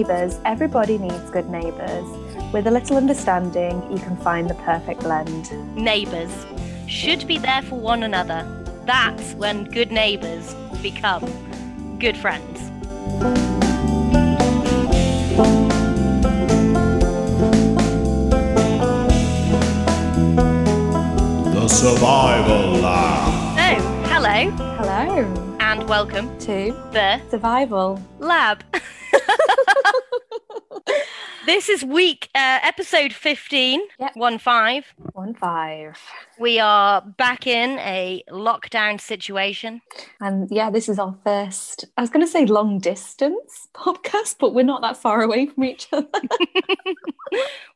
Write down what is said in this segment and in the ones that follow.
Neighbours, everybody needs good neighbours. With a little understanding, you can find the perfect blend. Neighbours should be there for one another. That's when good neighbours become good friends. The Survival Lab. Oh, hello Hello and welcome to the Survival. lab. this is week uh, episode 15, Yep. 1 5. One five. We are back in a lockdown situation. And yeah, this is our first, I was going to say long distance podcast, but we're not that far away from each other.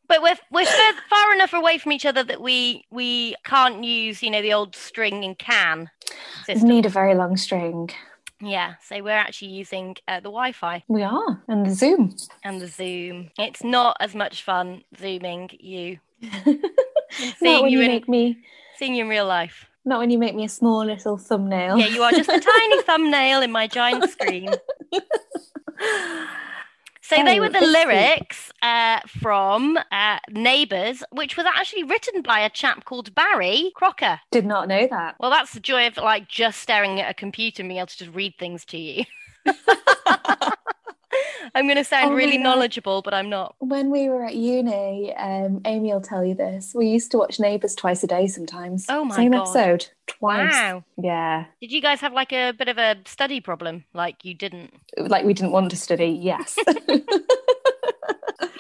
But we're we're far, enough away from each other that we we can't use, you know, the old string and can We system. need a very long string. Yeah, so we're actually using uh, the Wi-Fi We are. And the Zoom. and the Zoom. It's not as much fun zooming you, not seeing when you you in make me, seeing you in real life. not when you make me a small little thumbnail. Yeah, you are just a tiny thumbnail in my giant screen. So they Oh, were the lyrics uh, from uh, Neighbours, which was actually written by a chap called Barry Crocker. Did not know that. Well, that's the joy of like just staring at a computer and being able to just read things to you. I'm going to sound Oh really knowledgeable, but I'm not. When we were at uni, um, Amy will tell you this. We used to watch Neighbours twice a day sometimes. Oh my Same God. episode, twice. Wow. Yeah, Did you guys have like a bit of a study problem? Like you didn't? like we didn't want to study. Yes,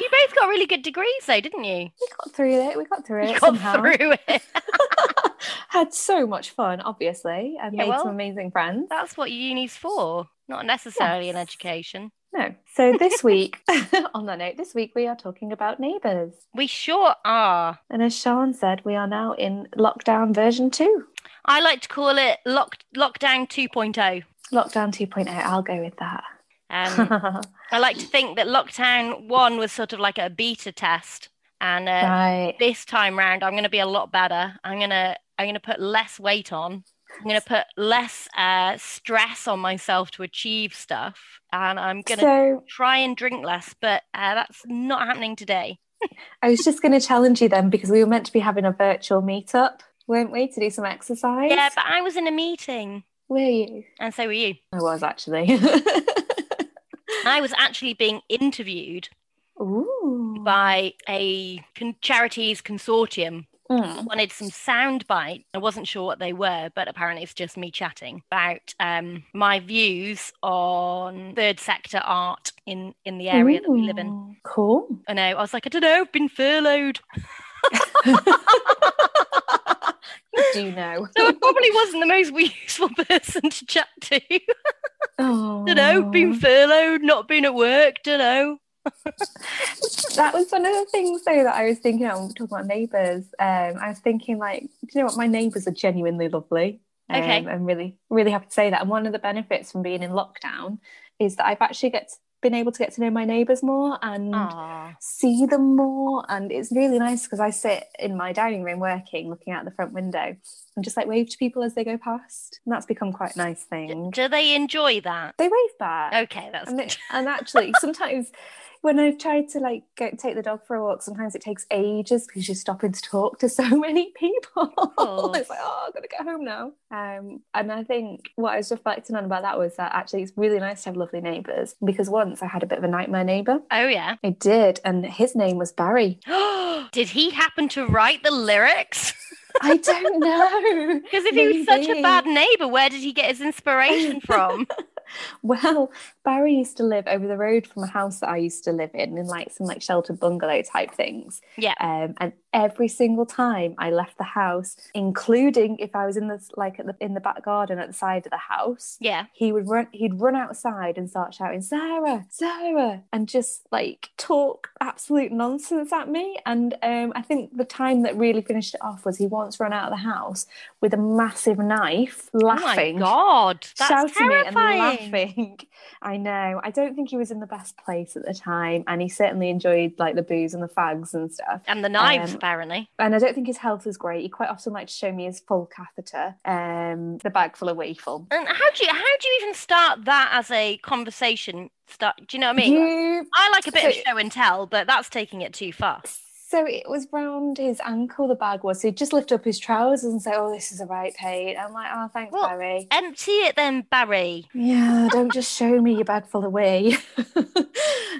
You both got really good degrees though, didn't you? We got through it. We got through it You got somehow. through it. Had so much fun, obviously, and Yeah, made well- some amazing friends. That's what uni's for, not necessarily an education. No, so this week, on that note, this week we are talking about Neighbours, We sure are. and as Sean said, we are now in lockdown version two. I like to call it lock, lockdown oh. 2.0. Lockdown 2.0. I'll go with that. Um, I like to think that lockdown one was sort of like a beta test, and uh, right. this time round I'm going to be a lot better. I'm gonna I'm gonna put less weight on. I'm gonna put less uh, stress on myself to achieve stuff, and I'm gonna So try and drink less. But uh, that's not happening today. I was just going to challenge you then because we were meant to be having a virtual meetup, weren't we, to do some exercise? Yeah, but I was in a meeting, Were you? and so were you. I was actually. I was actually being interviewed Ooh. by a con- charities consortium Mm. wanted some sound bites. I wasn't sure what they were, but apparently it's just me chatting about um, my views on third sector art in, in the area that we live in. Cool. I know. I was like, I don't know, I've been furloughed. Do you know? So I probably wasn't the most useful person to chat to. Oh. don't know, been furloughed, not been at work, don't know. That was one of the things though that I was thinking of when we were talking about neighbours. Um, I was thinking like, do you know what? My neighbours are genuinely lovely. Um, Okay. I'm really, really happy to say that. And one of the benefits from being in lockdown is that I've actually get been able to get to know my neighbours more and Aw. see them more. And it's really nice because I sit in my dining room working, looking out the front window, and just like wave to people as they go past. And that's become quite a nice thing. Do they enjoy that? They wave back. Okay, that's And, it, and actually, sometimes when I've tried to like go take the dog for a walk, sometimes it takes ages because you're stopping to talk to so many people. it's like, oh, I've got to get home now. Um, and I think what I was reflecting on about that was that actually it's really nice to have lovely neighbours because once I had a bit of a nightmare neighbour. Oh, yeah. I did, and his name was Barry. Did he happen to write the lyrics? I don't know. Because if he was such a bad neighbour, where did he get his inspiration from? Well, Barry used to live over the road from a house that I used to live in, in like some like sheltered bungalow type things. Yeah. Um, and every single time I left the house, including if I was in the like at the in the back garden at the side of the house, Yeah. he would run. He'd run outside and start shouting, "Sarah, Sarah," and just like talk absolute nonsense at me. And um, I think the time that really finished it off was he once ran out of the house with a massive knife, laughing Oh my god, that's shouting me and terrifying. Laughing. I know. I don't think he was in the best place at the time, and he certainly enjoyed like the booze and the fags and stuff. And the knives, Um, apparently. And I don't think his health was great. He quite often liked to show me his full catheter, um, the bag full of weeful. And how do you how do you even start that as a conversation? Start. Do you know what I mean? You I like a bit of show and tell, but that's taking it too far. So it was round his ankle, the bag was. So he'd just lift up his trousers and say, Oh, this is a right pain. I'm like, Oh, thanks, Well- Barry. Empty it then, Barry. Yeah, don't just show me your bag full of wee.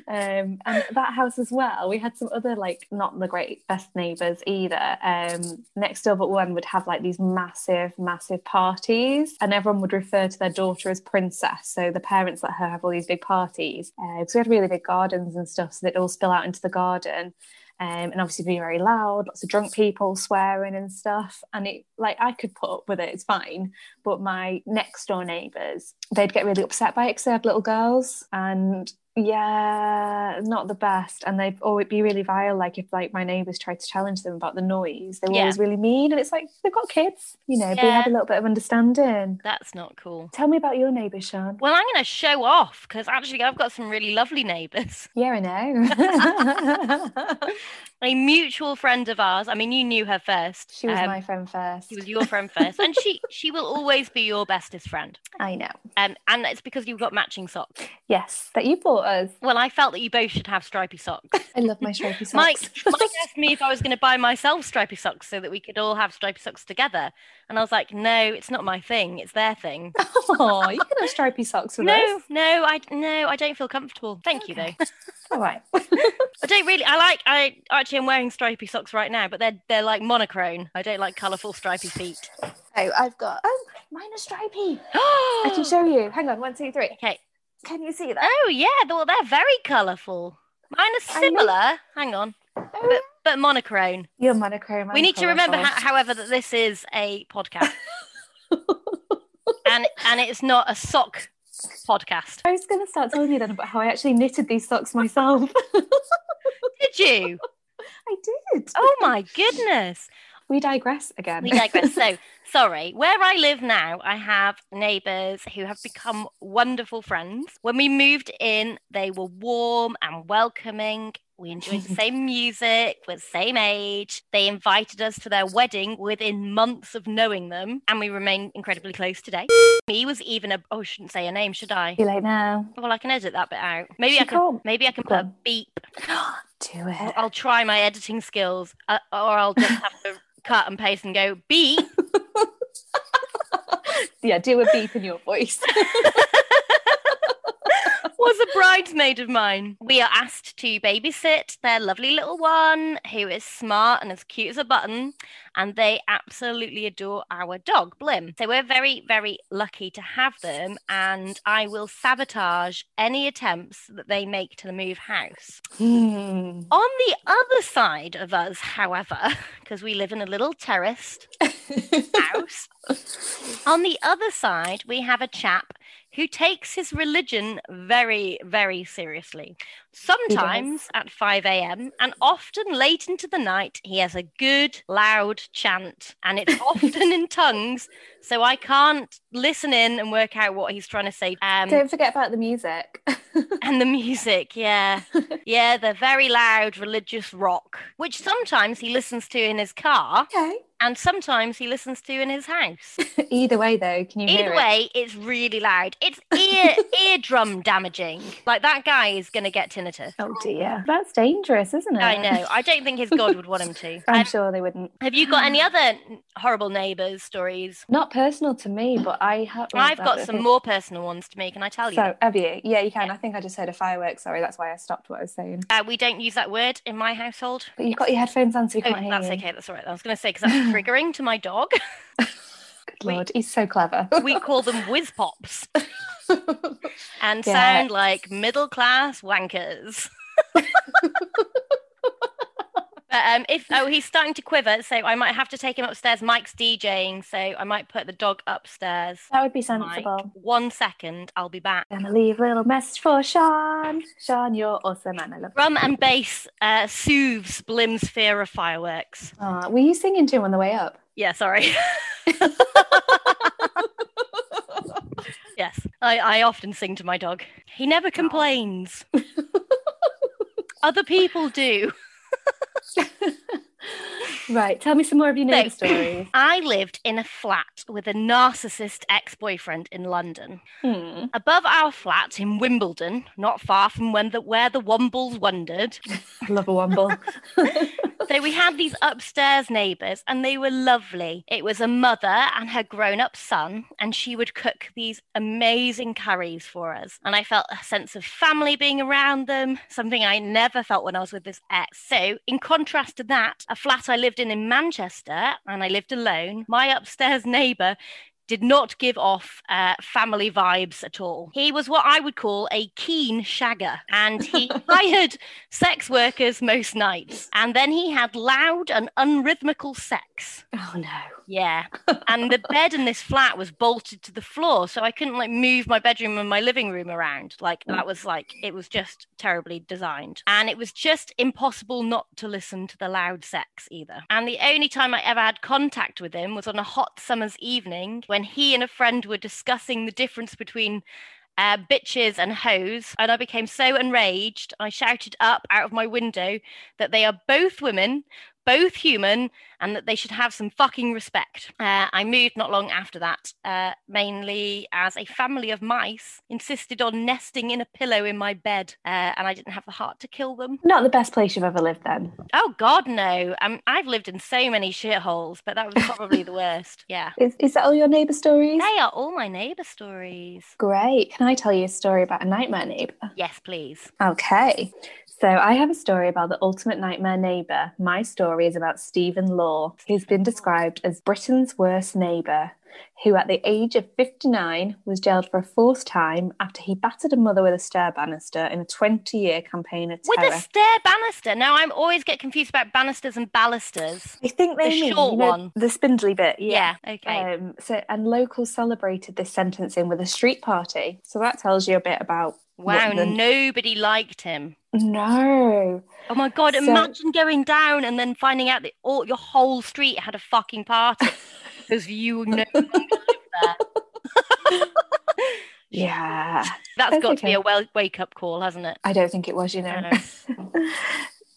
um, and that house as well, we had some other, like, not the great best neighbours either. Um, next door but one would have like these massive, massive parties, and everyone would refer to their daughter as Princess. So the parents let her have all these big parties. Uh, so we had really big gardens and stuff, so they'd all spill out into the garden um, and obviously being very loud, lots of drunk people swearing and stuff. And it like I could put up with it, it's fine. But my next door neighbours, they'd get really upset by it because they had little girls and yeah, not the best. And they'd oh, always be really vile. Like if like my neighbours tried to challenge them about the noise, they were Yeah. always really mean. And it's like they've got kids, you know, but we Yeah. had a little bit of understanding. That's not cool. Tell me about your neighbours, Sean. Well, I'm going to show off because actually I've got some really lovely neighbours. Yeah, I know. A mutual friend of ours. I mean, you knew her first. she was Um, my friend first. She was your friend first, and she she will always be your bestest friend. I know. Um, and it's because you've got matching socks. Yes, that you bought us. Well, I felt that you both should have stripy socks. I love my stripy socks. Mike, Mike asked me if I was going to buy myself stripy socks so that we could all have stripy socks together, and I was like, no, it's not my thing. It's their thing. Oh, you can have stripy socks with no, us. no, I no, I don't feel comfortable. Thank you though. All right. I don't really. I like. I actually I'm wearing stripy socks right now, but they're they're like monochrome. I don't like colourful stripy feet. oh, I've got. Oh, mine are stripy. I can show you. Hang on. One, two, three. Okay. Can you see that? Oh yeah, well they're very colourful. Mine are similar. Hang on, oh, but but monochrome. You're monochrome. we I'm need to remember, colourful. ho- however, that this is a podcast, and and it's not a sock podcast. I was going to start telling you then about how I actually knitted these socks myself. Did you? I did. Oh my goodness. We digress again. We digress. So, sorry. Where I live now, I have neighbours who have become wonderful friends. When we moved in, they were warm and welcoming. We enjoyed the same music, we're the same age. They invited us to their wedding within months of knowing them, and we remain incredibly close today. Me was even a oh, I shouldn't say a name, should I? Late now. Well, I can edit that bit out. Maybe She I can. can't. Maybe I can put a beep. Do I'll, it. I'll try my editing skills, uh, or I'll just have to cut and paste and go beep. Yeah, do a beep in your voice. was a bridesmaid of mine. We are asked to babysit their lovely little one who is smart and as cute as a button, and they absolutely adore our dog, Blim. So we're very, very lucky to have them, and I will sabotage any attempts that they make to move house. Hmm. On the other side of us, however, because we live in a little terraced house, on the other side, we have a chap who takes his religion very, very seriously. Sometimes at 5 a.m. and often late into the night, he has a good, loud chant, and it's often in tongues, so I can't listen in and work out what he's trying to say. Um, Don't forget about the music. and the music, yeah. Yeah, the very loud religious rock, which sometimes he listens to in his car okay. and sometimes he listens to in his house. Either way, though, can you hear Either it? way, it's really loud. It's ear eardrum damaging. Like that guy is going to get Oh dear, that's dangerous, isn't it? I know. I don't think his God would want him to. I'm sure they wouldn't. have you got any other horrible neighbours stories? Not personal to me, but I have. I've got some more personal ones to make, and I tell you. So have you? Yeah, you can. I think I just heard a firework. Sorry, that's why I stopped what I was saying. Uh, we don't use that word in my household. But you've got your headphones on, so we Oh, can't hear that's you. okay. That's all right. I was going to say because that's triggering to my dog. Good We- lord, he's so clever. We call them whiz pops and Yeah. sound like middle class wankers. But um, if oh he's starting to quiver, so I might have to take him upstairs. Mike's DJing, so I might put the dog upstairs. that would be Mike, sensible. one second, I'll be back. Gonna leave a little message for Sean. Sean, you're awesome, and I love. Drum and bass uh, soothes Blim's fear of fireworks. Uh, were you singing to him on the way up? Yeah, sorry. Yes, I, I often sing to my dog. He never complains. Other people do. podcast right, tell me some more of your neighbour So- stories. I lived in a flat with a narcissist ex boyfriend in London. Hmm. Above our flat in Wimbledon, not far from when the, where the Wombles wandered, I love a womble. so we had these upstairs neighbours and they were lovely. It was a mother and her grown up son, and she would cook these amazing curries for us. And I felt a sense of family being around them, something I never felt when I was with this ex. So, in contrast to that, a flat I lived in in Manchester and I lived alone, my upstairs neighbour did not give off uh, family vibes at all. He was what I would call a keen shagger, and he hired sex workers most nights. And then he had loud and unrhythmical sex. oh no. Yeah. And the bed in this flat was bolted to the floor, so I couldn't like move my bedroom and my living room around. Like that was like it was just terribly designed. And it was just impossible not to listen to the loud sex either. And the only time I ever had contact with him was on a hot summer's evening when he and a friend were discussing the difference between uh, bitches and hoes, and I became so enraged. I shouted up out of my window that they are both women, both human, and that they should have some fucking respect. Uh, I moved not long after that, uh, mainly as a family of mice insisted on nesting in a pillow in my bed, uh, and I didn't have the heart to kill them. Not the best place you've ever lived then. Oh God, no! Um, I've lived in so many shitholes, but that was probably the worst. Yeah, Is, is that all your neighbour stories? they are all my neighbour stories. Great. Can I tell you a story about a nightmare neighbour? Yes, please. Okay. So I have a story about the ultimate nightmare neighbour. My story is about Stephen Law, who's been described as Britain's worst neighbour, who at the age of 59 was jailed for a fourth time after he battered a mother with a stair banister in a 20-year campaign of terror. With a stair banister. Now I'm always get confused about banisters and balusters. I think they the mean short you know, one. the spindly bit. Yeah. Yeah. okay. Um, so and locals celebrated this sentencing with a street party. So that tells you a bit about wow. the- Nobody liked him. no. Oh my god! So- imagine going down and then finding out that all your whole street had a fucking party because you no longer there. Yeah. That's That's got to be a well wake up call, hasn't it? I don't think it was, you know.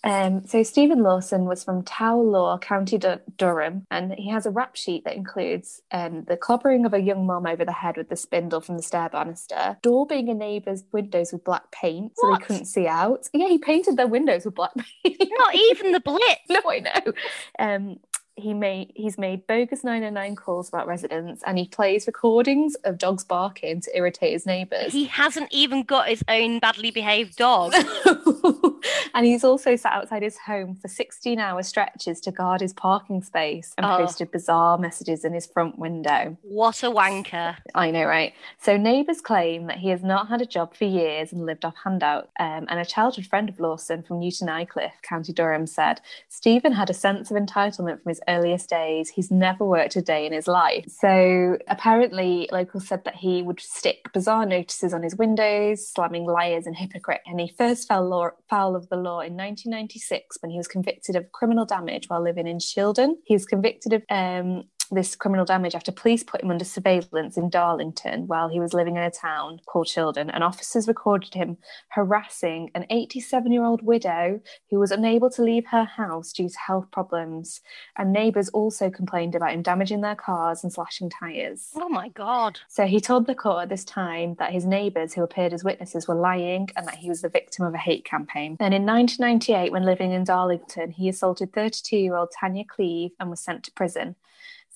Um, so Stephen Lawson was from Tow Law, County Dur- Durham, and he has a rap sheet that includes um, the clobbering of a young mum over the head with the spindle from the stair banister, daubing a neighbour's windows with black paint so What? they couldn't see out. Yeah, he painted their windows with black paint. Not even the blitz. no, I know. Um, he made he's made bogus 909 calls about residents and he plays recordings of dogs barking to irritate his neighbours. He hasn't even got his own badly behaved dog. and he's also sat outside his home for 16 hour stretches to guard his parking space and Oh. posted bizarre messages in his front window. What a wanker. I know, right? So neighbours claim that he has not had a job for years and lived off handout. Um, and a childhood friend of Lawson from Newton Aycliffe, County Durham, said Stephen had a sense of entitlement from his earliest days. He's never worked a day in his life. So apparently, locals said that he would stick bizarre notices on his windows, slamming liars and hypocrite. And he first fell law, foul of the law in 1996 when he was convicted of criminal damage while living in Shildon. He was convicted of um, this criminal damage after police put him under surveillance in Darlington while he was living in a town called Shildon. And officers recorded him harassing an 87 year old widow who was unable to leave her house due to health problems. And neighbours also complained about him damaging their cars and slashing tyres. Oh my god. So he told the court at this time that his neighbours who appeared as witnesses were lying and that he was the victim of a hate campaign. Then in 1998, when living in Darlington, he assaulted 32 year old Tanya Cleve and was sent to prison.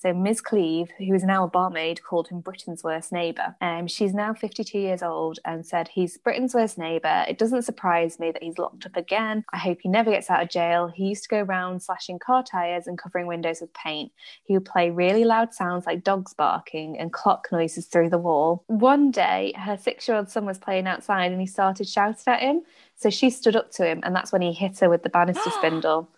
So Ms. Cleave, who is now a barmaid, called him Britain's worst neighbour. Um, she's now 52 years old and said he's Britain's worst neighbour. It doesn't surprise me that he's locked up again. I hope he never gets out of jail. He used to go around slashing car tyres and covering windows with paint. He would play really loud sounds like dogs barking and clock noises through the wall. One day, her six year old son was playing outside and he started shouting at him. So she stood up to him, and that's when he hit her with the banister spindle.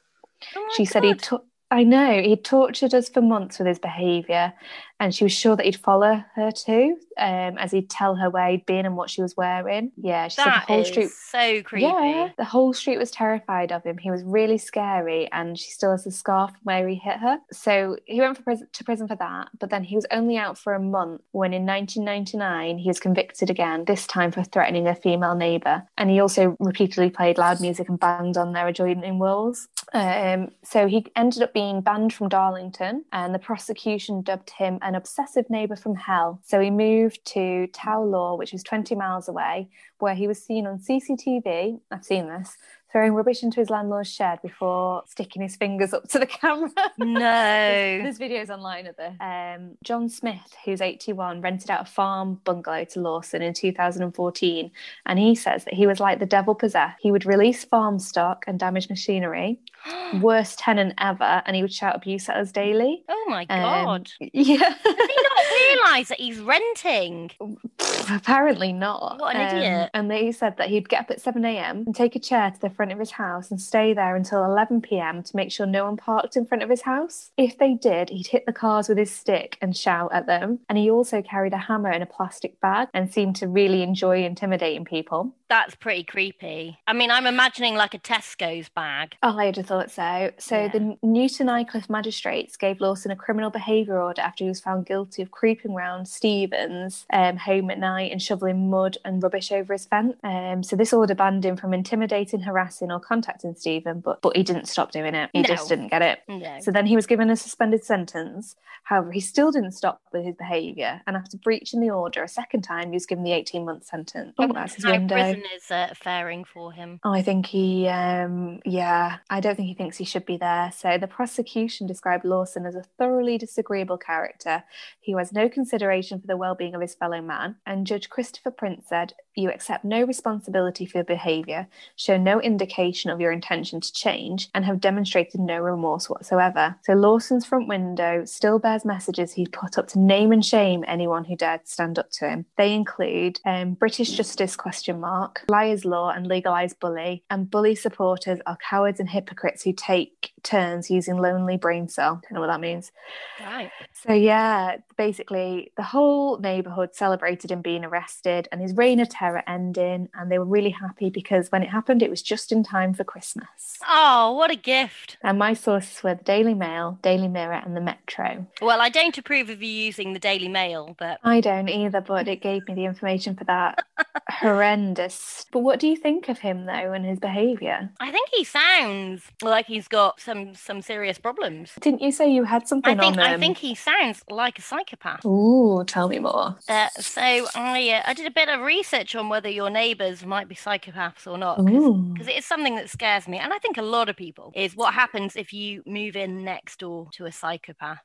Oh She said he took. I know. He tortured us for months with his behaviour, and she was sure that he'd follow her too, um, as he'd tell her where he'd been and what she was wearing. Yeah, she said the whole street. so creepy. Yeah, the whole street was terrified of him. He was really scary, and she still has a scar from where he hit her. So he went for prison, to prison for that, but then he was only out for a month when in 1999 he was convicted again, this time for threatening a female neighbour. And he also repeatedly played loud music and banged on their adjoining walls. Um, so he ended up being banned from Darlington, and the prosecution dubbed him an obsessive neighbour from hell. So he moved to Tow Law, which was 20 miles away, where he was seen on CCTV. I've seen this. Throwing rubbish into his landlord's shed before sticking his fingers up to the camera. No. There's videos online of this. Um, John Smith, who's 81, rented out a farm bungalow to Lawson in 2014, and he says that he was like the devil possessed. He would release farm stock and damage machinery, worst tenant ever, and he would shout abuse at us daily. oh my Um, god. yeah, Does he not realise that he's renting? apparently not. What an Um, idiot. And they said that he'd get up at 7 a.m. and take a chair to the front of his house and stay there until 11 p.m. to make sure no one parked in front of his house. If they did, he'd hit the cars with his stick and shout at them. And he also carried a hammer in a plastic bag and seemed to really enjoy intimidating people. That's pretty creepy. I mean, I'm imagining like a Tesco's bag. Oh, I'd have thought so. So Yeah. the Newton Aycliffe magistrates gave Lawson a criminal behaviour order after he was found guilty of creeping round Stevens' um, home at night and shoveling mud and rubbish over his fence. Um, so this order banned him from intimidating, harassing, or contacting Stephen, but but he didn't stop doing it. He No. just didn't get it. No. So then he was given a suspended sentence. However, he still didn't stop with his behaviour, and after breaching the order a second time, he was given the eighteen-month sentence. I Oh, that's his window. prison is uh, faring for him. Oh, I think he, um, yeah, I don't think he thinks he should be there. So the prosecution described Lawson as a thoroughly disagreeable character who has no consideration for the well-being of his fellow man. And Judge Christopher Prince said, "You accept no responsibility for your behaviour, show no indication of your intention to change, and have demonstrated no remorse whatsoever." So Lawson's front window still bears messages he put up to name and shame anyone who dared stand up to him. They include um, British justice question mark, liar's law and legalised bully, and bully supporters are cowards and hypocrites who take turns using lonely brain cell. Don't know what that means. Right. So yeah, basically the whole neighbourhood celebrated him being arrested and his reign of terror ending, and they were really happy because when it happened, it was just in time for Christmas. Oh, what a gift. And my sources were the Daily Mail, Daily Mirror, and the Metro. Well, I don't approve of you using the Daily Mail, but I don't either, but it gave me the information for that. Horrendous. But what do you think of him though and his behaviour? I think he sounds like he's got some some serious problems. Didn't you say you had something I think on him? I think he sounds like a psychopath. Ooh, tell me more. Uh, so I uh, I did a bit of research on whether your neighbours might be psychopaths or not. Because it is something that scares me, and I think a lot of people is what happens if you move in next door to a psychopath.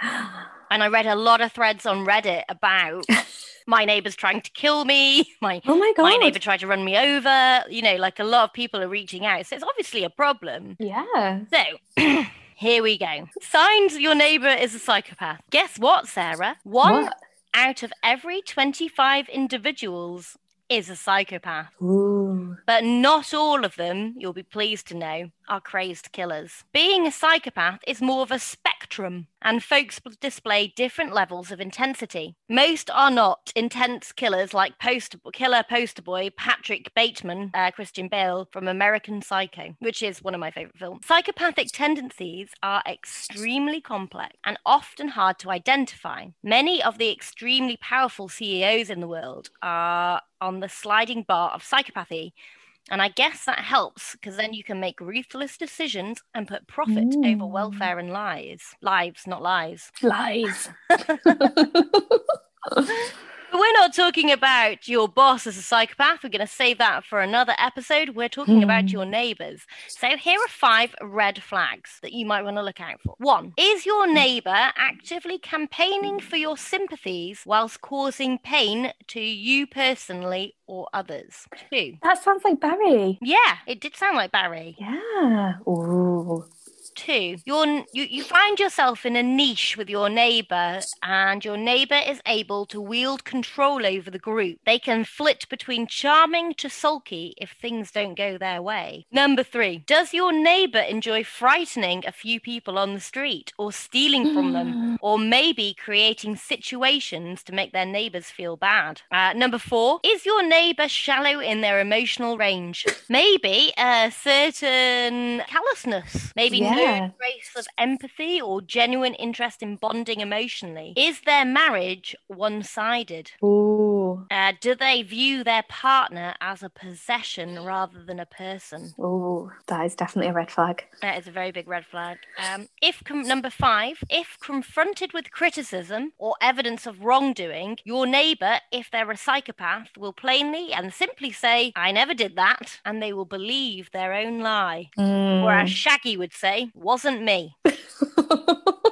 And I read a lot of threads on Reddit about my neighbours trying to kill me, my Oh my god. my neighbour tried to run me over. You know, like a lot of people are reaching out, so it's obviously a problem. Yeah. So. Here we go. Signs your neighbour is a psychopath. Guess what, Sarah? One What? out of every 25 individuals is a psychopath. Ooh. But not all of them, you'll be pleased to know, are crazed killers. Being a psychopath is more of a spectrum, and folks display different levels of intensity. Most are not intense killers like poster, killer poster boy Patrick Bateman, uh, Christian Bale from American Psycho, which is one of my favorite films. Psychopathic tendencies are extremely complex and often hard to identify. Many of the extremely powerful CEOs in the world are on the sliding bar of psychopathy. And I guess that helps because then you can make ruthless decisions and put profit over Mm. welfare and lives. Lives, not lies. Lies. We're not talking about your boss as a psychopath. We're going to save that for another episode. We're talking about Hmm. your neighbors. So here are five red flags that you might want to look out for. One, is your neighbor actively campaigning for your sympathies whilst causing pain to you personally or others? Two, that sounds like Barry. yeah, it did sound like Barry. Yeah. Ooh. Two, you're, you, you find yourself in a niche with your neighbor, and your neighbor is able to wield control over the group. They can flit between charming to sulky if things don't go their way. Number three, does your neighbor enjoy frightening a few people on the street or stealing from them, or maybe creating situations to make their neighbors feel bad? Uh, number four, is your neighbor shallow in their emotional range? Maybe a certain callousness, maybe no Yeah. trace of empathy or genuine interest in bonding emotionally. Is their marriage one sided? Ooh. Uh, do they view their partner as a possession rather than a person? Ooh. That is definitely a red flag. That is a very big red flag. Um, if com- number five, if confronted with criticism or evidence of wrongdoing, your neighbour, if they're a psychopath, will plainly and simply say, "I never did that," and they will believe their own lie. Mm. Or as Shaggy would say, "Wasn't me."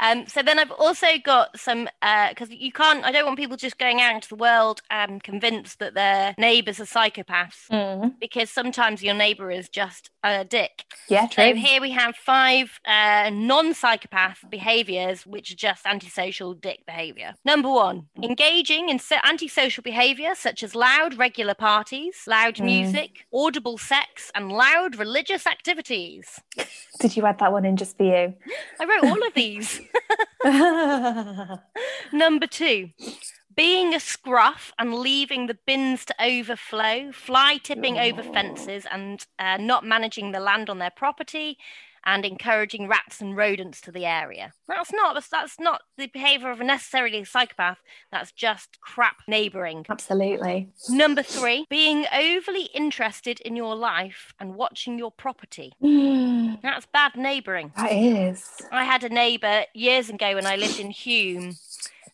Um, so then I've also got some because you can't. I don't want people just going out into the world um, convinced that their neighbours are psychopaths Mm. because sometimes your neighbour is just a dick. Yeah, true. So here we have five uh, non-psychopath behaviours, which are just antisocial dick behaviour. Number one, engaging in so- antisocial behaviour such as loud regular parties, loud Mm. music, audible sex, and loud religious activities. Did you add that one in just for you? I wrote all of these. Number two, being a scruff and leaving the bins to overflow, fly tipping over Oh. fences and uh, not managing the land on their property, and encouraging rats and rodents to the area. That's not that's not the behaviour of a necessarily a psychopath. That's just crap neighbouring. Absolutely. Number three, being overly interested in your life and watching your property. Mm, That's bad neighbouring. that is. I had a neighbour years ago when I lived in Hulme,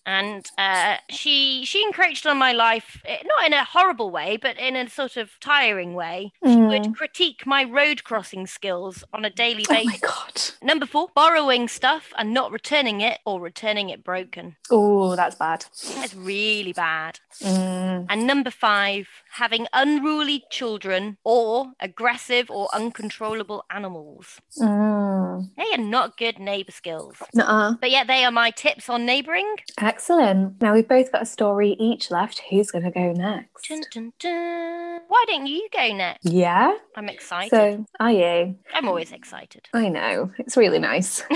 and uh, she she encroached on my life, eh, not in a horrible way, but in a sort of tiring way. She Mm. would critique my road crossing skills on a daily basis. Oh my god. Number four, borrowing stuff and not returning it or returning it broken. Oh, that's bad. That's really bad. Mm. And number five, having unruly children or aggressive or uncontrollable animals. Mm. They are not good neighbour skills. Nuh-uh. But yeah, they are my tips on neighbouring. Excellent. Now we've both got a story each left. Who's going to go next? Dun, dun, dun. Why don't you go next? Yeah. I'm excited. So, are you? I'm always excited. I know. It's really nice.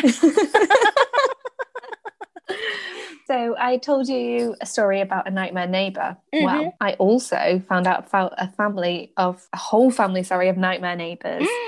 so, I told you a story about a nightmare neighbor. Mhm. Well, I also found out about a family of a whole family, sorry, of nightmare neighbors.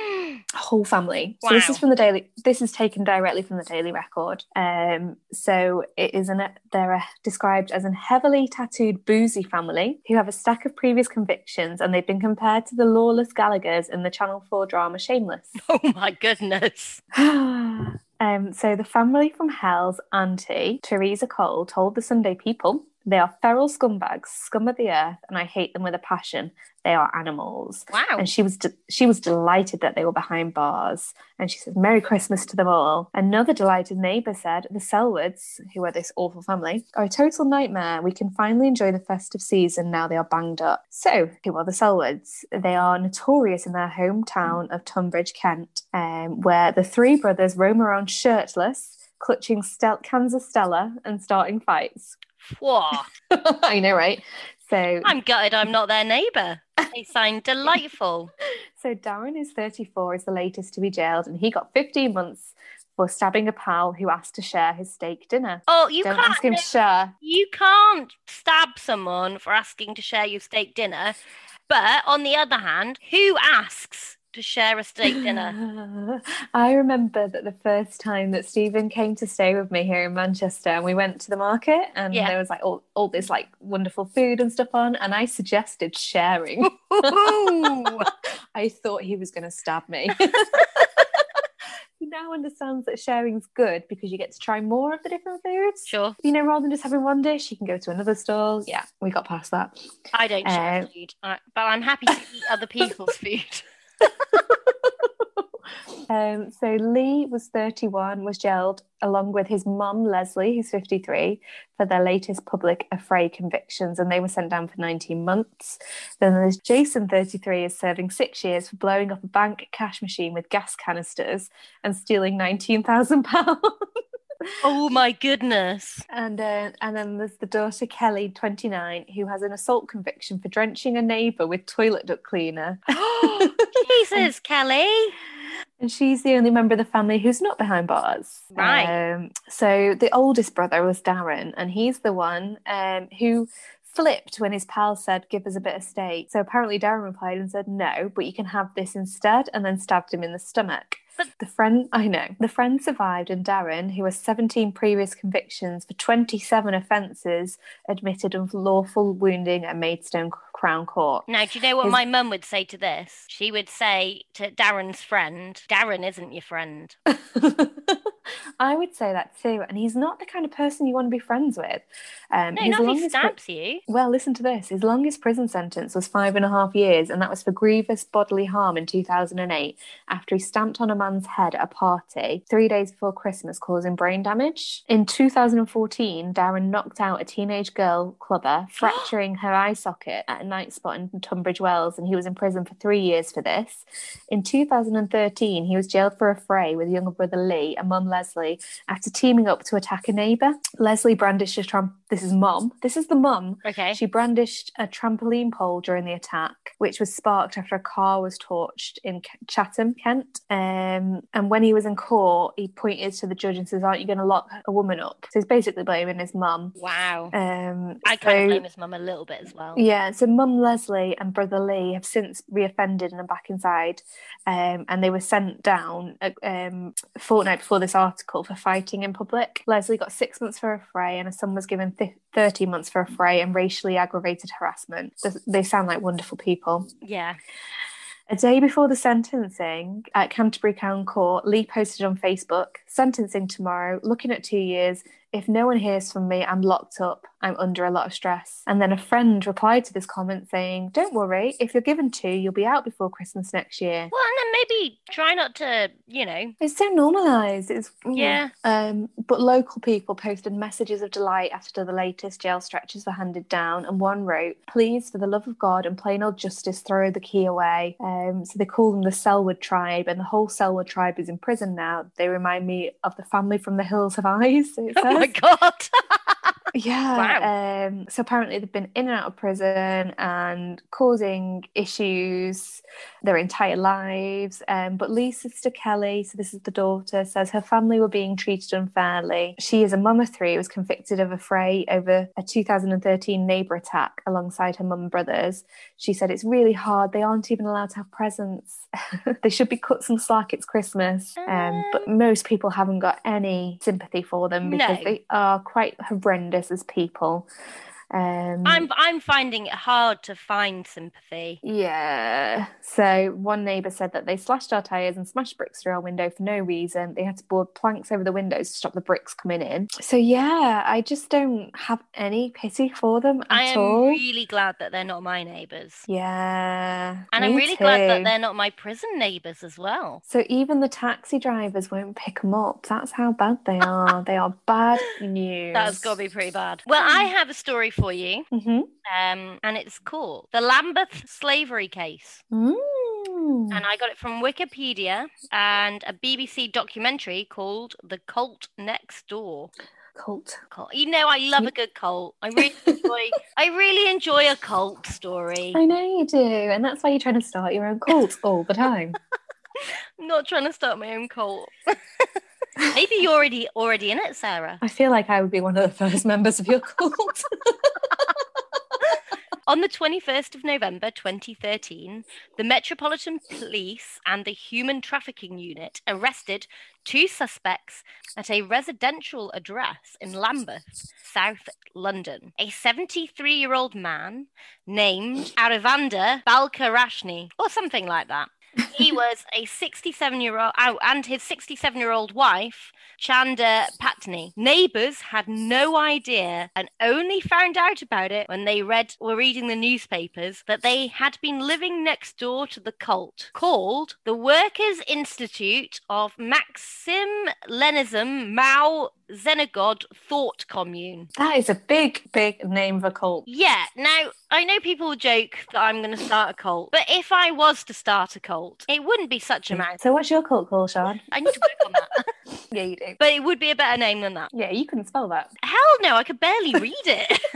A whole family. So this is from the daily. This is taken directly from the Daily Record. Um, so it is an. They're uh, described as an heavily tattooed boozy family who have a stack of previous convictions, and they've been compared to the lawless Gallaghers in the Channel Four drama Shameless. oh my goodness. um, so the family from Hell's auntie Teresa Cole told the Sunday People they are feral scumbags, scum of the earth, and I hate them with a passion. They are animals. Wow. and she was de- she was delighted that they were behind bars. And she said merry christmas to them all. Another delighted neighbor said the selwoods who are this awful family are a total nightmare. We can finally enjoy the festive season now they are banged up. So who are the selwoods they are notorious in their hometown of tunbridge kent um, where the three brothers roam around shirtless clutching stel- cans of stella and starting fights Whoa. i know right so I'm gutted I'm not their neighbour. They sound delightful. So Darren is 34, is the latest to be jailed, and he got 15 months for stabbing a pal who asked to share his steak dinner. Oh, you Don't can't ask him to share. you can't stab someone for asking to share your steak dinner. But on the other hand, who asks to share a steak dinner? I remember that the first time that Stephen came to stay with me here in Manchester, and we went to the market, and Yeah. there was like all, all this like wonderful food and stuff on, and I suggested sharing. I thought he was going to stab me. he now understands that sharing's good because you get to try more of the different foods. sure. You know, rather than just having one dish, you can go to another stall. Yeah, we got past that. I don't share Uh, food, but I'm happy to eat other people's food. Um, so Lee was 31, was jailed along with his mum, Leslie, who's 53, for their latest public affray convictions, and they were sent down for 19 months. Then there's Jason, 33, is serving six years for blowing up a bank cash machine with gas canisters and stealing £19,000. Oh my goodness. And uh, and then there's the daughter Kelly, 29, who has an assault conviction for drenching a neighbour with toilet Duck cleaner. Jesus, Kelly. And she's the only member of the family who's not behind bars. Right. Um, so the oldest brother was Darren, and he's the one um, who flipped when his pal said, Give us a bit of steak. So apparently Darren replied and said, No, but you can have this instead, and then stabbed him in the stomach. But- the friend, I know, the friend survived, and Darren, who has 17 previous convictions for 27 offences, admitted unlawful wounding at Maidstone Crown Court. Now, do you know what His- my mum would say to this? She would say to Darren's friend, Darren isn't your friend. I would say that too, and he's not the kind of person you want to be friends with. Um, No, not he longest pri- stabs you. Well, listen to this. His longest prison sentence was five and a half years, and that was for grievous bodily harm in 2008 after he stamped on a man's head at a party three days before Christmas, causing brain damage. In 2014, Darren knocked out a teenage girl clubber, fracturing her eye socket at a night spot in Tunbridge Wells, and he was in prison for three years for this. In 2013, he was jailed for affray with younger brother Lee a mum Leslie after teaming up to attack a neighbour. Leslie brandished a tramp. This is mum. This is the mum. Okay. She brandished a trampoline pole during the attack, which was sparked after a car was torched in Chatham, Kent. Um, and when he was in court, he pointed to the judge and says, "Aren't you going to lock a woman up?" So he's basically blaming his mum. Wow. Um, I kind of blame his mum a little bit as well. yeah, so Mum Leslie and Brother Lee have since reoffended and are back inside, um, and they were sent down a, um, a fortnight before this article for fighting in public. Leslie got six months for a fray, and her son was given th- 30 months for affray and racially aggravated harassment. Th- They sound like wonderful people. Yeah. A day before the sentencing at Canterbury Crown Court, Lee posted on Facebook, sentencing tomorrow, looking at two years. If no one hears from me, I'm locked up. I'm under a lot of stress. And then a friend replied to this comment saying, Don't worry, if you're given two, you'll be out before Christmas next year. Well, and then maybe try not to, you know. It's so normalised. It's Yeah. Um, but local people posted messages of delight after the latest jail stretches were handed down, and one wrote, "Please, for the love of God and plain old justice, throw the key away." Um, so they call them the Selwood tribe, and the whole Selwood tribe is in prison now. They remind me of the family from the Hills Have Eyes. So my god. Yeah. Um, so apparently they've been in and out of prison and causing issues their entire lives. Um, but Lee's sister Kelly, so this is the daughter, says her family were being treated unfairly. She is a mum of three, was convicted of affray over a 2013 neighbour attack alongside her mum and brothers. She said it's really hard. They aren't even allowed to have presents. they should be cut some slack. It's Christmas. Um, but most people haven't got any sympathy for them because No. they are quite horrendous as people. Um, I'm I'm finding it hard to find sympathy. yeah. So one neighbour said that they slashed our tyres and smashed bricks through our window for no reason. They had to board planks over the windows to stop the bricks coming in. So yeah, I just don't have any pity for them at I am all. really glad that they're not my neighbours. Yeah. And I'm really glad that they're not my prison neighbours as well. So even the taxi drivers won't pick them up. That's how bad they are. they are bad news. That's got to be pretty bad. Well, I have a story for you, hmm um, and it's called The Lambeth Slavery Case. Mm. And I got it from Wikipedia and a BBC documentary called The Cult Next Door. Cult. Cult. You know, I love a good cult. I really enjoy. I really enjoy a cult story. I know you do, and that's why you're trying to start your own cult all the time. I'm not trying to start my own cult. Maybe you're already already in it, Sarah. I feel like I would be one of the first members of your cult. On the 21st of November 2013, the Metropolitan Police and the Human Trafficking Unit arrested two suspects at a residential address in Lambeth, South London. A 73 year old man named Arivander Balkarashni, or something like that. He was a 67 year old, and his 67 year old wife, Chanda Pattni. Neighbors had no idea and only found out about it when they read were reading the newspapers that they had been living next door to the cult called the Workers' Institute of Marxism Leninism Mao Zedong Thought Commune. That is a big, big name of a cult. Yeah, now I know people joke that I'm going to start a cult, but if I was to start a cult, it wouldn't be such a mouth. So, what's your cult called, Sean? I need to work on that. Yeah, you do. But it would be a better name than that. Yeah, you can spell that. Hell no, I could barely read it.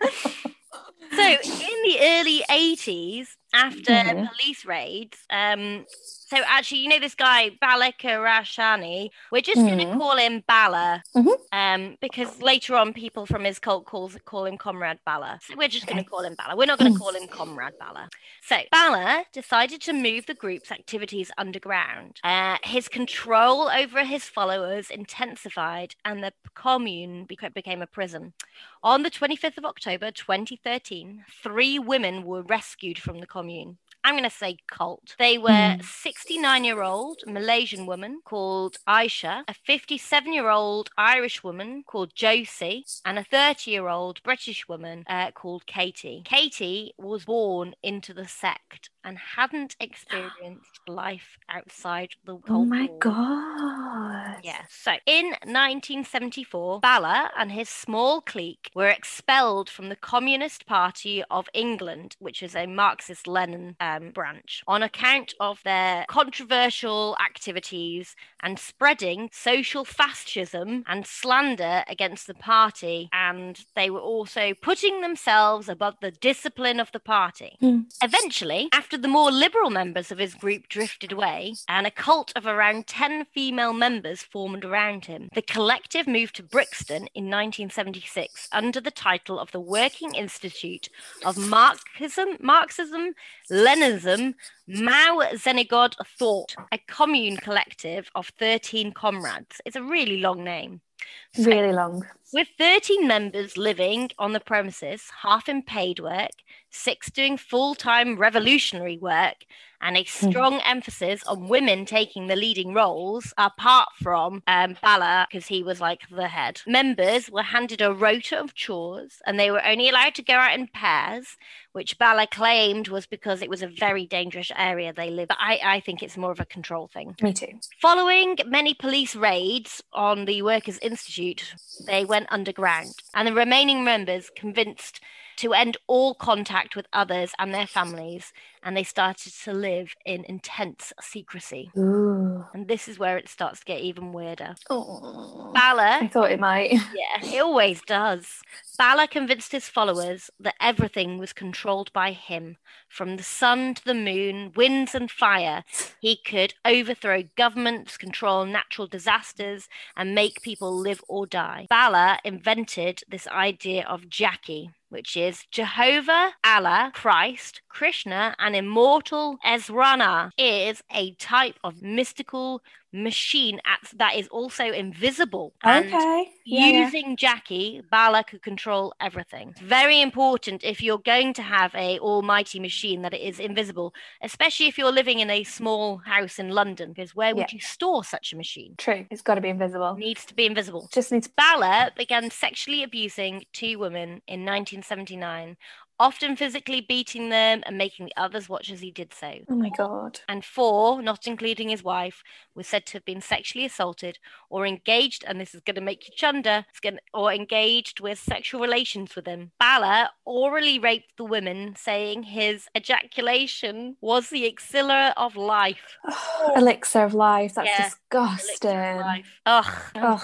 so in the early 80s, after Mhm. police raids, um, so actually, you know this guy Bala Karashani. We're just going to call him Bala, Mhm. um, because later on, people from his cult calls call him Comrade Bala. So we're just going to call him Bala. We're not going to call him Comrade Bala. So Bala decided to move the group's activities underground. Uh, his control over his followers intensified, and the commune became a prison. On the 25th of October 2013, three women were rescued from the commune. I'm going to say cult. They were Hmm. 69 year old Malaysian woman called Aisha, a 57 year old Irish woman called Josie, and a 30 year old British woman uh, called Katie. Katie was born into the sect and hadn't experienced life outside the cult. Oh my god. Yeah. So in 1974, Bala and his small clique were expelled from the Communist Party of England, which is a Marxist Lenin um, branch, on account of their controversial activities and spreading social fascism and slander against the party. And they were also putting themselves above the discipline of the party. Hmm. Eventually, after the more liberal members of his group drifted away, and a cult of around 10 female members formed around him, the collective moved to Brixton in 1976 under the title of the Working Institute of Marxism, Marxism Leninism, Mao Zedong Thought, a commune collective of 13 comrades. It's a really long name. Really long. With 13 members living on the premises, half in paid work, six doing full time revolutionary work, and a strong emphasis on women taking the leading roles, apart from um, Bala, because he was like the head. Members were handed a rota of chores and they were only allowed to go out in pairs, which Bala claimed was because it was a very dangerous area they lived. But I, I think it's more of a control thing. Me too. Following many police raids on the Workers' Institute, they went underground, and the remaining members convinced to end all contact with others and their families, and they started to live in intense secrecy. Ooh. And this is where it starts to get even weirder. Oh. I thought it might. yeah, it always does. Bala convinced his followers that everything was controlled by him. From the sun to the moon, winds and fire, he could overthrow governments, control natural disasters, and make people live or die. Bala invented this idea of Jackie, which is Jehovah, Allah, Christ, Krishna, and immortal Ezrana is a type of mystical machine at, that is also invisible. And Okay. Yeah, yeah. Using Jackie, Bala could control everything. Very important if you're going to have a almighty machine that it is invisible, especially if you're living in a small house in London, because where would Yeah. you store such a machine? True. It's got to be invisible. needs to be invisible. Just needs. Bala began sexually abusing two women in 1979, often physically beating them and making the others watch as he did so. Oh my god. And four, not including his wife, were said to have been sexually assaulted or engaged, and this is going to make you chunder, gonna, or engaged with sexual relations with him. Bala orally raped the women, saying his ejaculation was the elixir of life. Elixir of life. That's Yeah. disgusting. Elixir of life. Ugh. Ugh.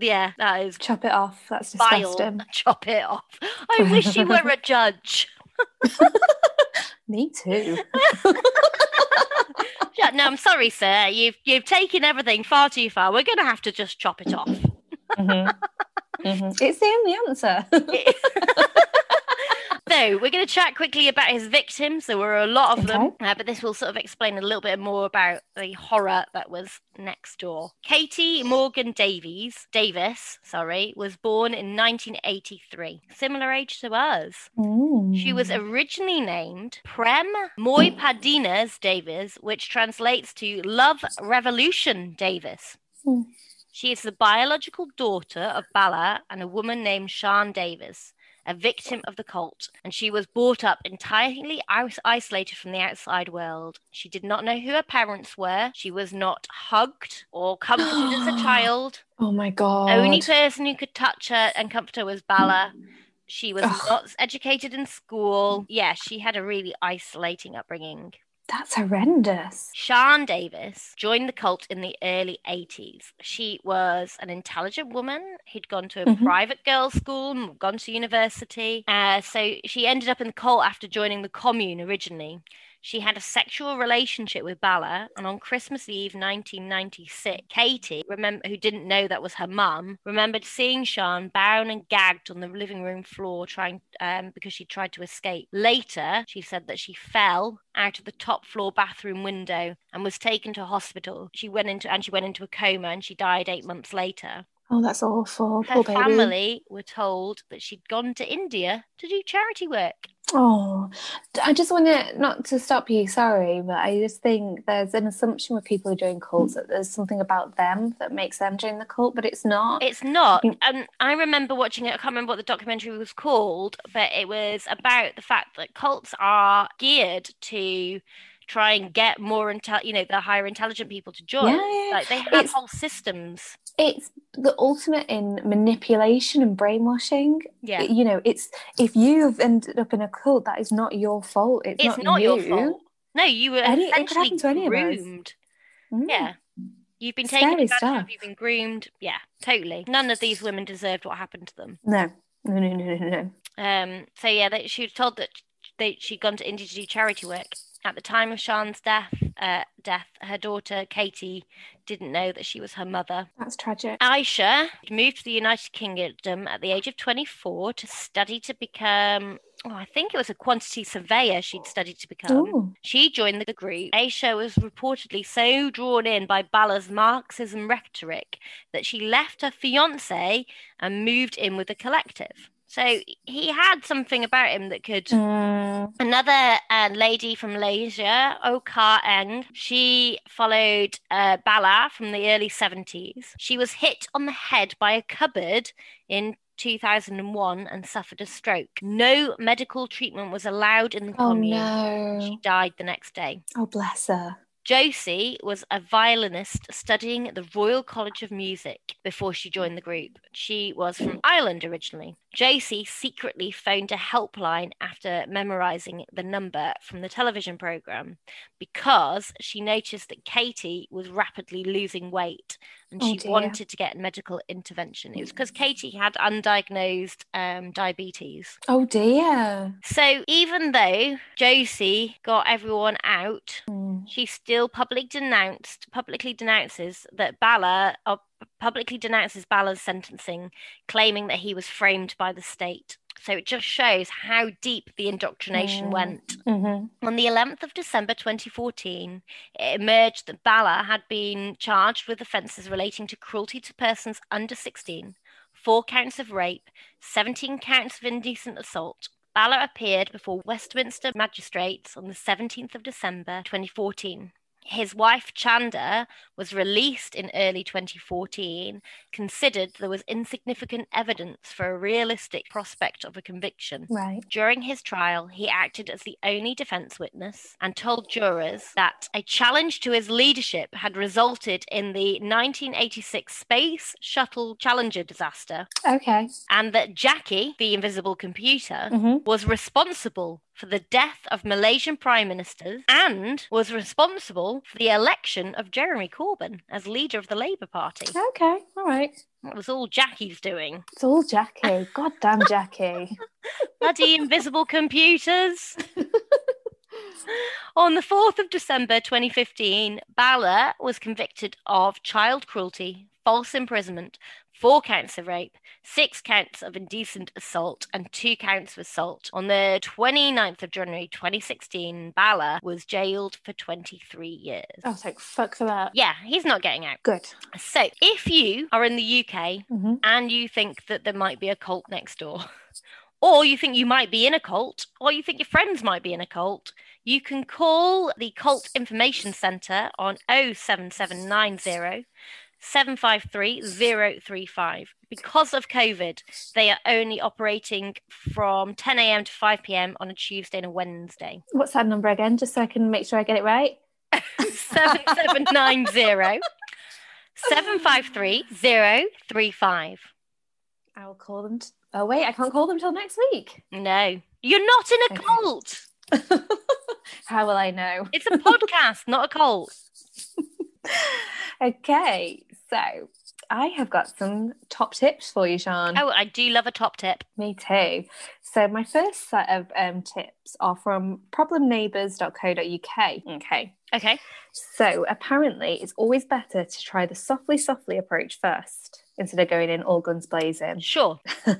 Yeah, that is Chop it off. That's vile. disgusting. Chop it off. I wish you were a judge. Me too. No, I'm sorry, sir. You've you've taken everything far too far. We're going to have to just chop it off. Mhm. Mhm. It's the only answer. So we're going to chat quickly about his victims. There were a lot of them, uh, but this will sort of explain a little bit more about the horror that was next door. Katie Morgan Davies Davis, sorry, was born in 1983, similar age to us. She was Mm. originally named Prem Moipadinas Davis, which translates to Love Revolution Davis. Hmm. She is the biological daughter of Bala and a woman named Sian Davis, a victim of the cult, and she was brought up entirely is- isolated from the outside world. She did not know who her parents were. She was not hugged or comforted as a child. Oh my god. The Only person who could touch her and comfort her was Bala. She was Ugh. not educated in school. Yeah, she had a really isolating upbringing. That's horrendous. Sian Davis joined the cult in the early 80s. She was an intelligent woman who'd gone to a Mhm. private girls' school gone to university. Uh, so she ended up in the cult after joining the commune originally. She had a sexual relationship with Bala, and on Christmas Eve 1996, Katie, remember, who didn't know that was her mum, remembered seeing Sean bound and gagged on the living room floor, trying um, because she tried to escape. Later, she said that she fell out of the top floor bathroom window and was taken to hospital. She went into and she went into a coma, and she died eight months later. Oh, that's awful. Her Poor baby. family were told that she'd gone to India to do charity work. Oh, I just want to not to stop you, sorry, but I just think there's an assumption with people who join cults that there's something about them that makes them join the cult, but it's not. It's not. Mm. And I remember watching it. I can't remember what the documentary was called, but it was about the fact that cults are geared to try and get more intel, you know, the higher intelligent people to join. Yeah, yeah, yeah. Like they have It's- whole systems. It's the ultimate in manipulation and brainwashing. Yeah. You know, it's if you've ended up in a cult, that is not your fault. It's, It's not, not your fault. No, you were Any- it could essentially happen to groomed. Mm. Yeah. You've been Scary taken advantage of, you've been groomed. Yeah, totally. None of these women deserved what happened to them. No, no, no, no, no, no. Um, so yeah, that she was told that they, she'd gone to India to do charity work. At the time of Sian's death, uh, death, her daughter Katie didn't know that she was her mother. That's tragic. Aisha moved to the United Kingdom at the age of 24 to study to become, oh, I think it was a quantity surveyor she'd studied to become. Ooh. She joined the group. Aisha was reportedly so drawn in by Bala's Marxism rhetoric that she left her fiance and moved in with the collective. So he had something about him that could. Mm. Another uh, lady from Malaysia, Okar Eng, she followed uh, Bala from the early 70s. She was hit on the head by a cupboard in 2001 and suffered a stroke. No medical treatment was allowed in the Oh commune. no. She died the next day. Oh bless her. Josie was a violinist studying at the Royal College of Music before she joined the group. She was from Ireland originally. Josie secretly phoned a helpline after memorizing the number from the television program because she noticed that Katie was rapidly losing weight and Oh, she dear. wanted to get medical intervention. It was because Katie had undiagnosed um, diabetes. Oh dear. So even though Josie got everyone out, Mm. She still publicly denounced publicly denounces that Bala or publicly denounces Bala's sentencing, claiming that he was framed by the state. So it just shows how deep the indoctrination Mm. went. hmm On the 11th of December 2014, it emerged that Bala had been charged with offences relating to cruelty to persons under 16, four counts of rape, 17 counts of indecent assault. Bala appeared before Westminster magistrates on the 17th of December 2014. His wife Chanda was released in early 2014, considered there was insignificant evidence for a realistic prospect of a conviction. Right. During his trial, he acted as the only defense witness and told jurors that a challenge to his leadership had resulted in the 1986 Space Shuttle Challenger disaster, Okay. and that Jackie, the invisible computer, hmm was responsible for the death of Malaysian prime ministers and was responsible for the election of Jeremy Corbyn as leader of the Labour Party. Okay. All right. That was all Jackie's doing. It's all Jackie. God damn Jackie. Bloody invisible computers. On the 4th of December 2015, Bala was convicted of child cruelty, false imprisonment, four counts of rape, six counts of indecent assault, and two counts of assault. On the 29th of January 2016, Bala was jailed for 23 years. Oh, thank fuck for that. Yeah, he's not getting out. Good. So, if you are in the UK hmm and you think that there might be a cult next door, or you think you might be in a cult, or you think your friends might be in a cult, you can call the Cult Information Centre on 07790 753 035. Because of COVID, they are only operating from 10 a.m. to 5 p.m. on a Tuesday and a Wednesday. What's that number again? Just so I can make sure I get it right. 7790 753 035. I will call them. T- oh wait, I can't call them till next week. No, you're not in a Okay. cult. How will I know? It's a podcast, not a cult. Okay, so I have got some top tips for you, Sean. Oh, I do love a top tip. Me too. So my first set of um, tips are from problemneighbours.co.uk. Okay. Okay. So apparently, it's always better to try the softly, softly approach first instead of going in all guns blazing. Sure. I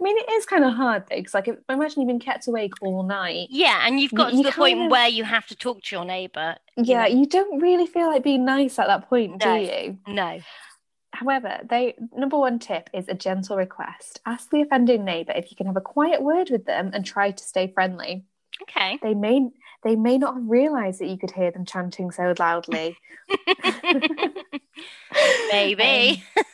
mean, it is kind of hard though, because like, imagine you've been kept awake all night. Yeah, and you've got You- to you the point of- where you have to talk to your neighbour. you Yeah, know. you don't really feel like being nice at that point, do you? No. However, they number one tip is a gentle request. Ask the offending neighbour if you can have a quiet word with them and try to stay friendly. Okay. They may they may not have realised that you could hear them chanting so loudly. Maybe. Um,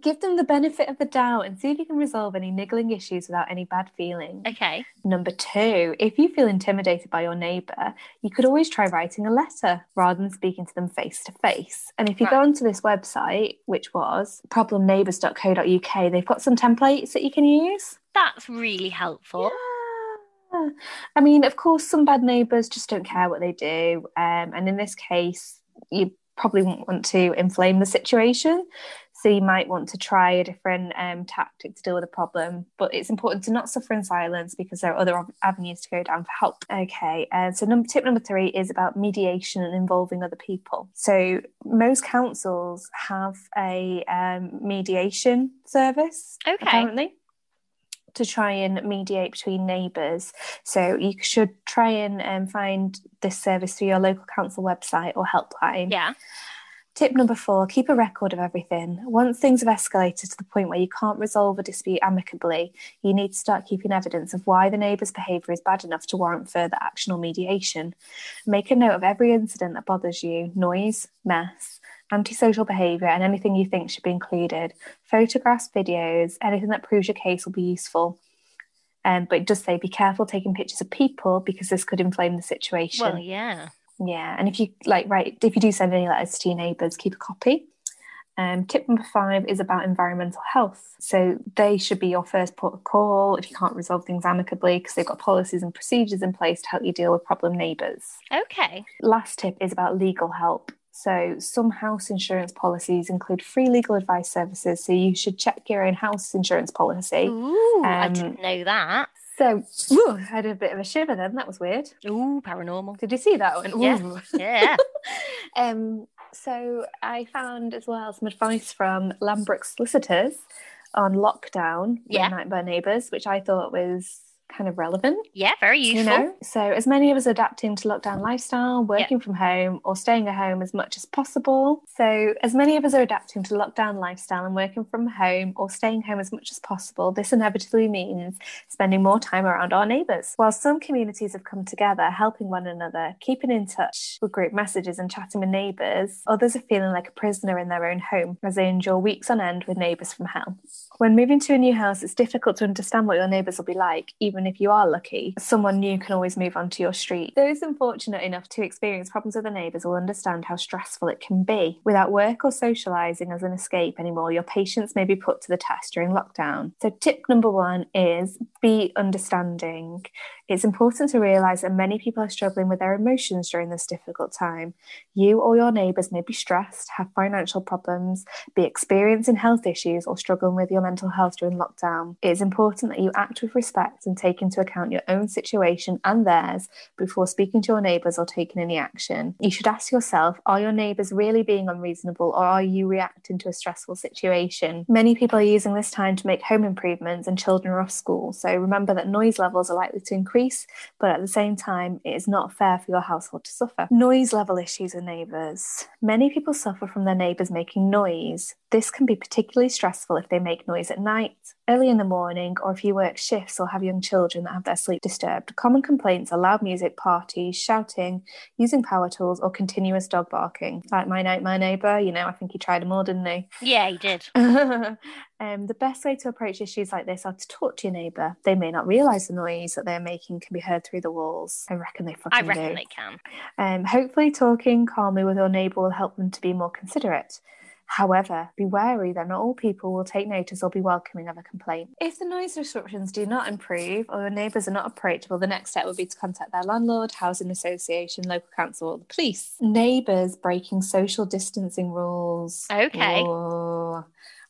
Give them the benefit of the doubt and see if you can resolve any niggling issues without any bad feelings. okay. Number two, if you feel intimidated by your neighbour, you could always try writing a letter rather than speaking to them face to face. And if you go onto this website, which was problemneighbours.co.uk, they've got some templates that you can use. That's really helpful. Yeah. I mean, of course, some bad neighbours just don't care what they do. Um, and in this case, you probably won't want to inflame the situation. So you might want to try a different um, tactic to deal with the problem. But it's important to not suffer in silence because there are other avenues to go down for help. Okay, uh, so number, tip number three is about mediation and involving other people. So most councils have a um, mediation service Okay. apparently to try and mediate between neighbours. So you should try and um, find this service through your local council website or helpline. Yeah. Tip number four keep a record of everything. Once things have escalated to the point where you can't resolve a dispute amicably, you need to start keeping evidence of why the neighbour's behaviour is bad enough to warrant further action or mediation. Make a note of every incident that bothers you noise, mess, antisocial behaviour, and anything you think should be included. Photographs, videos, anything that proves your case will be useful. Um, but it does say be careful taking pictures of people because this could inflame the situation. Well, yeah. Yeah, and if you like, right, if you do send any letters to your neighbours, keep a copy. Um, tip number five is about environmental health. So they should be your first port of call if you can't resolve things amicably because they've got policies and procedures in place to help you deal with problem neighbours. Okay. Last tip is about legal help. So some house insurance policies include free legal advice services. So you should check your own house insurance policy. Ooh, I Um, didn't know that. So whew, I had a bit of a shiver then. That was weird. Ooh, paranormal. Did you see that one? Yeah. Ooh. Yeah. Um, so I found as well some advice from Lambrook solicitors on lockdown Yeah. Nightmare Neighbours, which I thought was kind of relevant. Yeah, very You useful. know, so as many of us are adapting to lockdown lifestyle, working from home, or staying at home as much as possible. So, as many of us are adapting to lockdown lifestyle and working from home or staying home as much as possible, this inevitably means spending more time around our neighbours. While some communities have come together, helping one another, keeping in touch with group messages and chatting with neighbours, others are feeling like a prisoner in their own home as they endure weeks on end with neighbours from hell. When moving to a new house, it's difficult to understand what your neighbours will be like, even if you are lucky. Someone new can always move onto your street. Those unfortunate enough to experience problems with their neighbours will understand how stressful it can be. Without work or socialising as an escape anymore, your patience may be put to the test during lockdown. So, tip number one is be understanding. It's important to realise that many people are struggling with their emotions during this difficult time. You or your neighbours may be stressed, have financial problems, be experiencing health issues, or struggling with your mental health during lockdown. It is important that you act with respect and take into account your own situation and theirs before speaking to your neighbours or taking any action. You should ask yourself are your neighbours really being unreasonable or are you reacting to a stressful situation? Many people are using this time to make home improvements and children are off school, so remember that noise levels are likely to increase, but at the same time, it is not fair for your household to suffer. Noise level issues with neighbours. Many people suffer from their neighbours making noise. This can be particularly stressful if they make noise at night, early in the morning, or if you work shifts or have young children that have their sleep disturbed. Common complaints are loud music, parties, shouting, using power tools, or continuous dog barking. Like my night, my neighbour, you know, I think he tried them all, didn't he? Yeah, he did. um, the best way to approach issues like this are to talk to your neighbour. They may not realise the noise that they're making can be heard through the walls. I reckon they fucking I reckon do. they can. Um, hopefully, talking calmly with your neighbour will help them to be more considerate. However, be wary that not all people will take notice or be welcoming of a complaint. If the noise restrictions do not improve or your neighbours are not approachable, the next step would be to contact their landlord, housing association, local council, or the police. Neighbours breaking social distancing rules. Okay. Oh,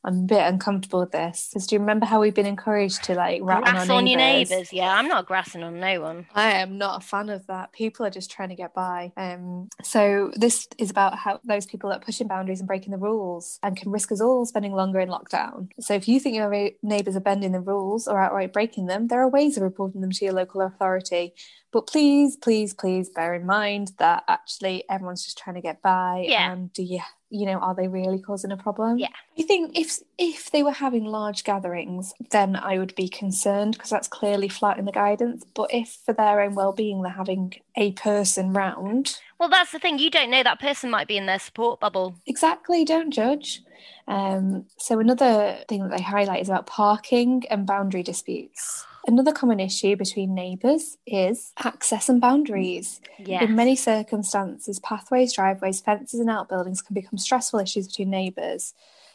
I'm a bit uncomfortable with this. Because do you remember how we've been encouraged to like rat on Grass our on your neighbours? Yeah, I'm not grassing on no one. I am not a fan of that. People are just trying to get by. Um, so this is about how those people that are pushing boundaries and breaking the rules and can risk us all spending longer in lockdown. So if you think your ra- neighbours are bending the rules or outright breaking them, there are ways of reporting them to your local authority. But please, please, please bear in mind that actually everyone's just trying to get by. Yeah. And do you, you know, are they really causing a problem? Yeah. I think if if they were having large gatherings, then I would be concerned because that's clearly flat in the guidance. But if for their own well-being they're having a person round, Well, that's the thing. You don't know that person might be in their support bubble. exactly, don't judge. Um, so another thing that they highlight is about parking and boundary disputes. Another common issue between neighbours is access and boundaries. Yeah. In many circumstances, pathways, driveways, fences, and outbuildings can become stressful issues between neighbours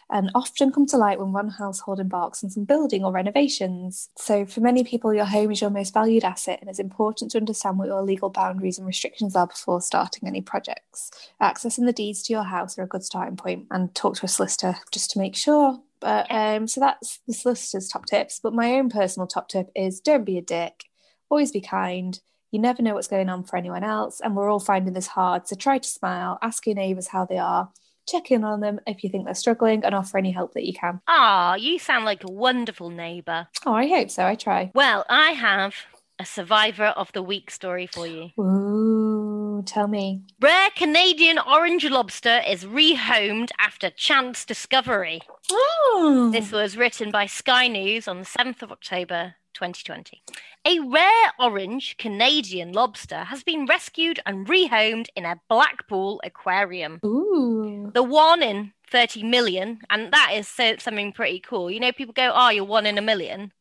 and often come to light when one household embarks on some building or renovations. So, for many people, your home is your most valued asset, and it's important to understand what your legal boundaries and restrictions are before starting any projects. Accessing the deeds to your house are a good starting point, and talk to a solicitor just to make sure. But um, so that's the solicitor's top tips. But my own personal top tip is don't be a dick, always be kind. You never know what's going on for anyone else, and we're all finding this hard. So try to smile, ask your neighbours how they are, check in on them if you think they're struggling, and offer any help that you can. Ah, you sound like a wonderful neighbour. Oh, I hope so. I try. Well, I have a survivor of the week story for you. Ooh, tell me. Rare Canadian orange lobster is rehomed after chance discovery. Oh, This was written by Sky News on the 7th of October 2020. A rare orange Canadian lobster has been rescued and rehomed in a Blackpool aquarium. Ooh. The one in 30 million, and that is so, something pretty cool. You know, people go, oh, you're one in a million.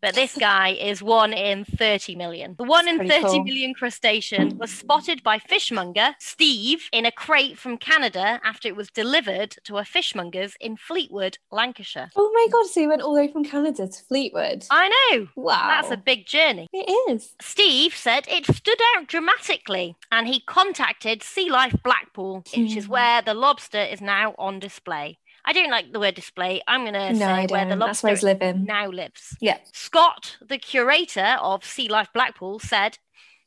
But this guy is one in 30 million. The one in pretty 30 cool. million crustacean was spotted by fishmonger Steve in a crate from Canada after it was delivered to a fishmonger's in Fleetwood, Lancashire. Oh my god, so you went all the way from Canada to Fleetwood. I know. Wow. That's a big journey. It is. Steve said it stood out dramatically and he contacted Sea Life Blackpool, which is Hmm. where the lobster is now on display. I don't like the word display. I'm going to No, say where the don't. That's lobster where now lives. Yeah. Scott, the curator of Sea Life Blackpool, said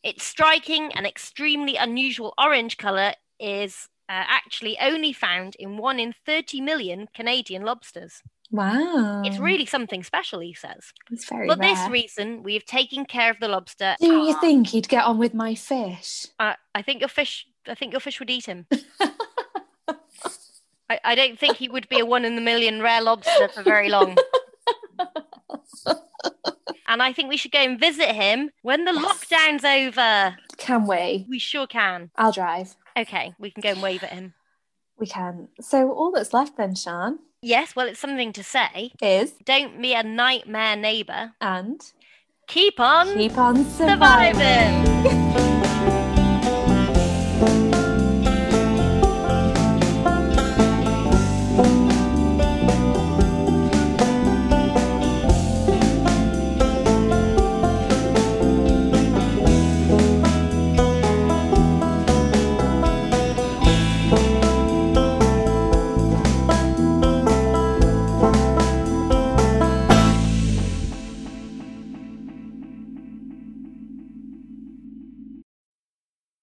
its striking and extremely unusual orange colour is uh, actually only found in one in 30 million Canadian lobsters. Wow. It's really something special, he says. It's very For rare. this reason, we have taken care of the lobster. Do you think he'd get on with my fish? Uh, I think your fish. I think your fish would eat him. I, I don't think he would be a one in the million rare lobster for very long. and I think we should go and visit him when the Yes. lockdown's over. Can we? We sure can. I'll drive. Okay, we can go and wave at him. We can. So all that's left then, Sean, Yes, well, it's something to say. is Don't be a nightmare neighbour. and Keep on keep on surviving. surviving.